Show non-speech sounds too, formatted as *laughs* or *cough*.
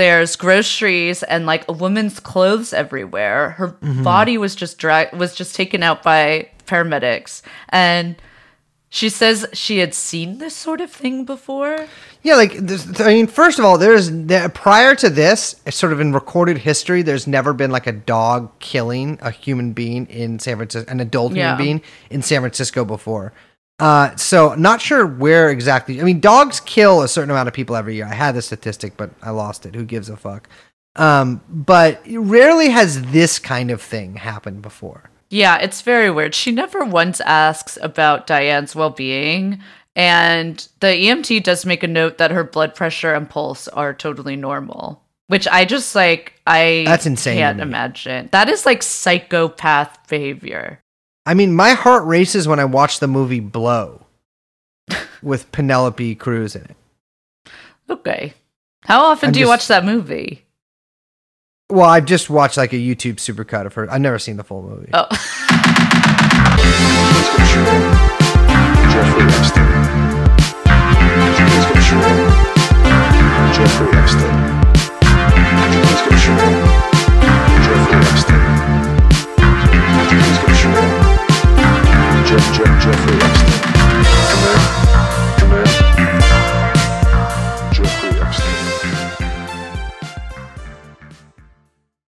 there's groceries and like a woman's clothes everywhere. Her mm-hmm. body was just dra- was just taken out by paramedics, and she says she had seen this sort of thing before. Yeah, like I mean, first of all, there's prior to this, sort of in recorded history, there's never been like a dog killing a human being in San Francisco, an adult Yeah. human being in San Francisco before. Uh, so not sure where exactly. I mean, dogs kill a certain amount of people every year. I had the statistic, but I lost it. Who gives a fuck? Um, but rarely has this kind of thing happened before. Yeah, it's very weird. She never once asks about Diane's well being. And the EMT does make a note that her blood pressure and pulse are totally normal, which I just like, I That's insane can't imagine. That is like psychopath behavior. I mean, my heart races when I watch the movie Blow *laughs* with Penelope Cruz in it. Okay. How often I'm do you just- watch that movie? Well, I've just watched like a YouTube supercut of her. I've never seen the full movie. Oh. *laughs*